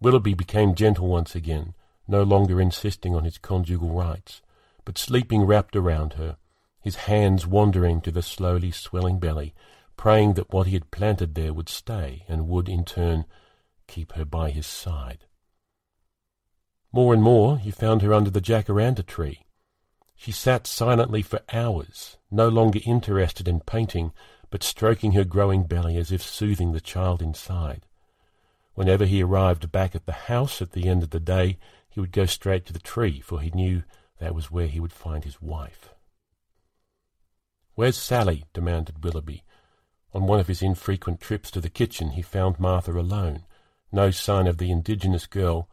Willoughby became gentle once again, no longer insisting on his conjugal rights, but sleeping wrapped around her, his hands wandering to the slowly swelling belly, praying that what he had planted there would stay and would, in turn, keep her by his side. More and more he found her under the jacaranda tree. She sat silently for hours, no longer interested in painting, but stroking her growing belly as if soothing the child inside. Whenever he arrived back at the house at the end of the day, he would go straight to the tree, for he knew that was where he would find his wife. Where's Sally? demanded Willoughby. On one of his infrequent trips to the kitchen he found Martha alone, no sign of the indigenous girl,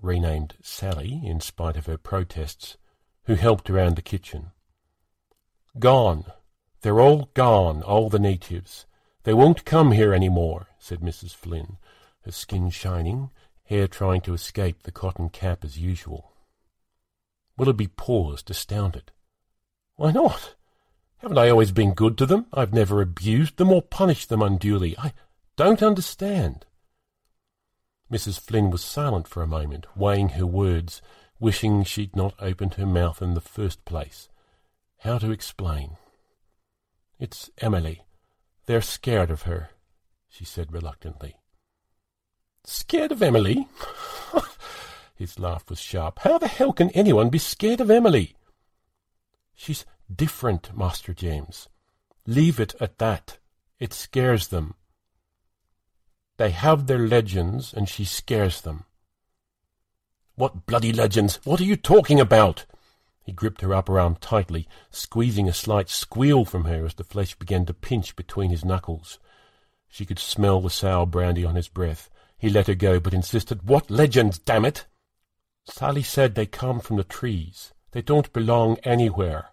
renamed Sally in spite of her protests, who helped around the kitchen. Gone. They're all gone, all the natives. They won't come here any more, said Mrs. Flynn, her skin shining, hair trying to escape the cotton cap as usual. Willoughby paused, astounded. Why not? Haven't I always been good to them? I've never abused them or punished them unduly. I don't understand. Mrs. Flynn was silent for a moment, weighing her words, wishing she'd not opened her mouth in the first place. How to explain? It's Emily. They're scared of her, she said reluctantly. Scared of Emily? His laugh was sharp. How the hell can anyone be scared of Emily? She's different, Master James. Leave it at that. It scares them. They have their legends, and she scares them. What bloody legends? What are you talking about? He gripped her upper arm tightly, squeezing a slight squeal from her as the flesh began to pinch between his knuckles. She could smell the sour brandy on his breath. He let her go, but insisted, What legends, damn it! Sally said they come from the trees. They don't belong anywhere.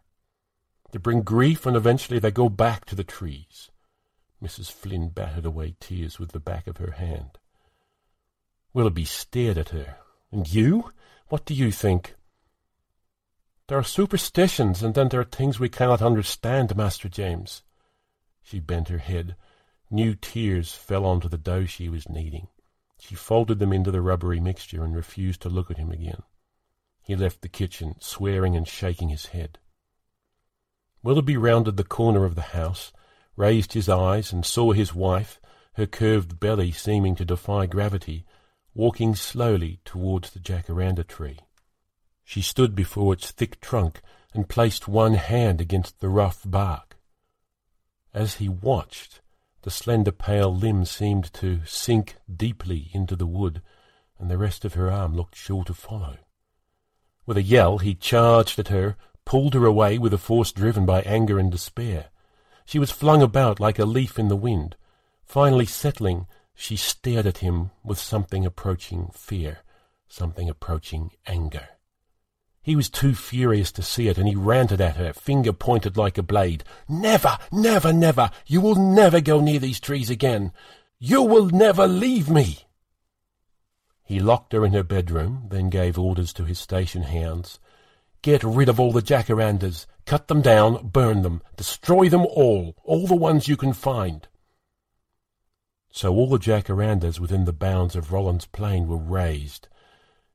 They bring grief, and eventually they go back to the trees. Mrs. Flynn battered away tears with the back of her hand. Willoughby stared at her. And you? What do you think? There are superstitions, and then there are things we cannot understand, Master James. She bent her head. New tears fell onto the dough she was kneading. She folded them into the rubbery mixture and refused to look at him again. He left the kitchen, swearing and shaking his head. Willoughby rounded the corner of the house, raised his eyes, and saw his wife, her curved belly seeming to defy gravity, walking slowly towards the jacaranda tree. She stood before its thick trunk and placed one hand against the rough bark. As he watched, the slender pale limb seemed to sink deeply into the wood, and the rest of her arm looked sure to follow. With a yell, he charged at her, pulled her away with a force driven by anger and despair. She was flung about like a leaf in the wind. Finally settling, she stared at him with something approaching fear, something approaching anger. He was too furious to see it, and he ranted at her, finger pointed like a blade. Never, never, never! You will never go near these trees again! You will never leave me! He locked her in her bedroom, then gave orders to his station hands. Get rid of all the jacarandas, cut them down, burn them, destroy them all, all the ones you can find. So all the jacarandas within the bounds of Rollins Plain were razed,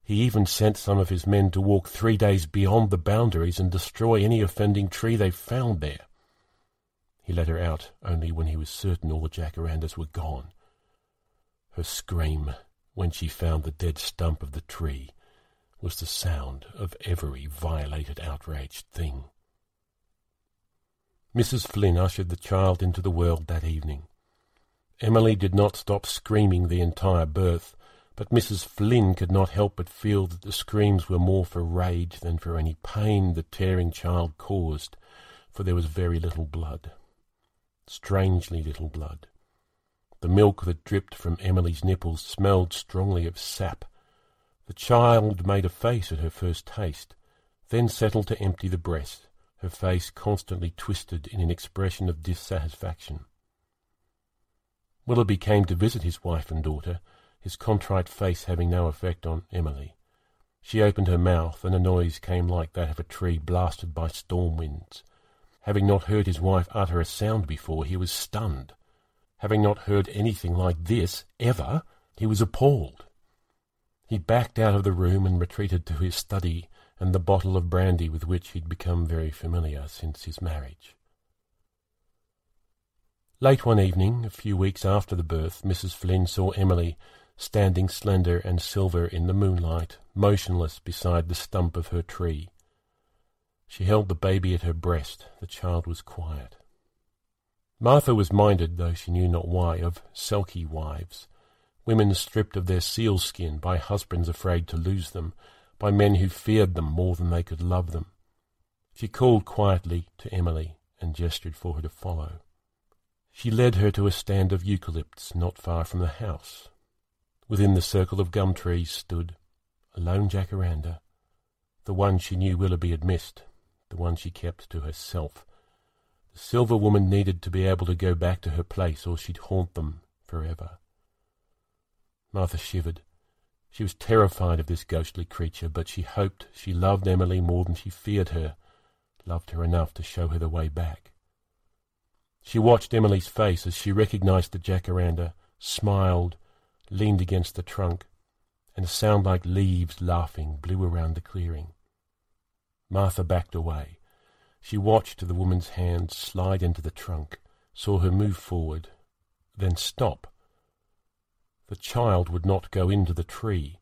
he even sent some of his men to walk three days beyond the boundaries and destroy any offending tree they found there. He let her out only when he was certain all the jacarandas were gone. Her scream, when she found the dead stump of the tree, was the sound of every violated, outraged thing. Mrs. Flynn ushered the child into the world that evening. Emily did not stop screaming the entire birth, but Mrs. Flynn could not help but feel that the screams were more for rage than for any pain the tearing child caused, for there was very little blood. Strangely little blood. The milk that dripped from Emily's nipples smelled strongly of sap. The child made a face at her first taste, then settled to empty the breast, her face constantly twisted in an expression of dissatisfaction. Willoughby came to visit his wife and daughter, his contrite face having no effect on Emily. She opened her mouth, and a noise came like that of a tree blasted by storm winds. Having not heard his wife utter a sound before, he was stunned. Having not heard anything like this, ever, he was appalled. He backed out of the room and retreated to his study and the bottle of brandy with which he'd become very familiar since his marriage. Late one evening, a few weeks after the birth, Mrs. Flynn saw Emily standing slender and silver in the moonlight, motionless beside the stump of her tree. She held the baby at her breast. The child was quiet. Martha was minded, though she knew not why, of selkie wives, women stripped of their sealskin by husbands afraid to lose them, by men who feared them more than they could love them. She called quietly to Emily and gestured for her to follow. She led her to a stand of eucalypts not far from the house. Within the circle of gum trees stood a lone jacaranda, the one she knew Willoughby had missed, the one she kept to herself. The silver woman needed to be able to go back to her place, or she'd haunt them forever. Martha shivered. She was terrified of this ghostly creature, but she hoped she loved Emily more than she feared her, loved her enough to show her the way back. She watched Emily's face as she recognized the jacaranda, smiled, leaned against the trunk, and a sound like leaves laughing blew around the clearing. Martha backed away. She watched the woman's hand slide into the trunk, saw her move forward, then stop. The child would not go into the tree.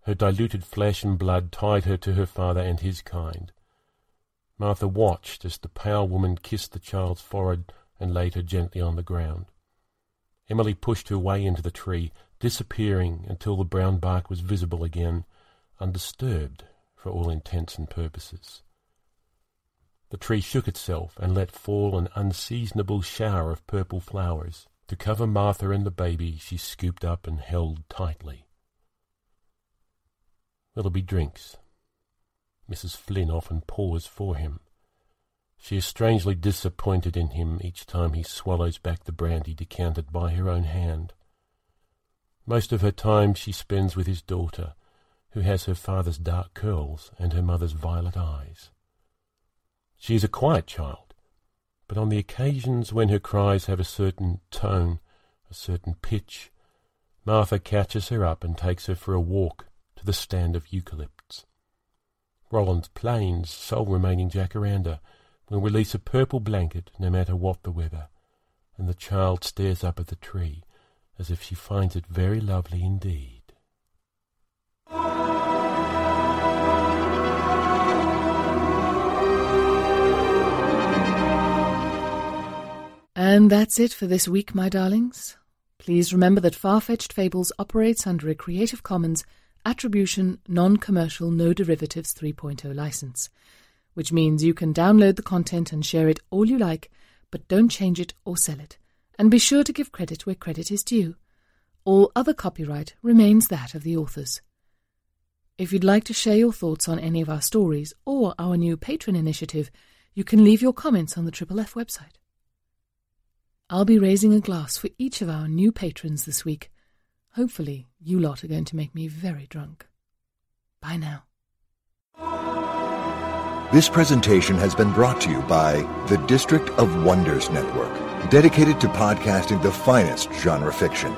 Her diluted flesh and blood tied her to her father and his kind. Martha watched as the pale woman kissed the child's forehead and laid her gently on the ground. Emily pushed her way into the tree, disappearing until the brown bark was visible again, undisturbed for all intents and purposes. The tree shook itself and let fall an unseasonable shower of purple flowers. To cover Martha and the baby, she scooped up and held tightly. Willoughby drinks. Mrs. Flynn often pours for him. She is strangely disappointed in him each time he swallows back the brandy decanted by her own hand. Most of her time she spends with his daughter, who has her father's dark curls and her mother's violet eyes. She is a quiet child, but on the occasions when her cries have a certain tone, a certain pitch, Martha catches her up and takes her for a walk to the stand of eucalypts. Roland's Plains, sole remaining jacaranda, will release a purple blanket no matter what the weather, and the child stares up at the tree as if she finds it very lovely indeed. And that's it for this week, my darlings. Please remember that Far-Fetched Fables operates under a Creative Commons Attribution Non-Commercial No Derivatives 3.0 license which means you can download the content and share it all you like, but don't change it or sell it. And be sure to give credit where credit is due. All other copyright remains that of the authors. If you'd like to share your thoughts on any of our stories or our new patron initiative, you can leave your comments on the Triple F website. I'll be raising a glass for each of our new patrons this week. Hopefully, you lot are going to make me very drunk. Bye now. This presentation has been brought to you by the District of Wonders Network, dedicated to podcasting the finest genre fiction.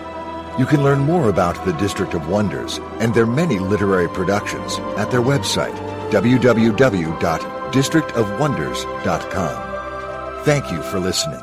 You can learn more about the District of Wonders and their many literary productions at their website, www.districtofwonders.com. Thank you for listening.